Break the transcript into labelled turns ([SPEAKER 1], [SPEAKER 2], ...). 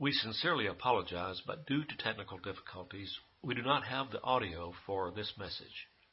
[SPEAKER 1] We sincerely apologize, but due to technical difficulties, we do not have the audio for this message.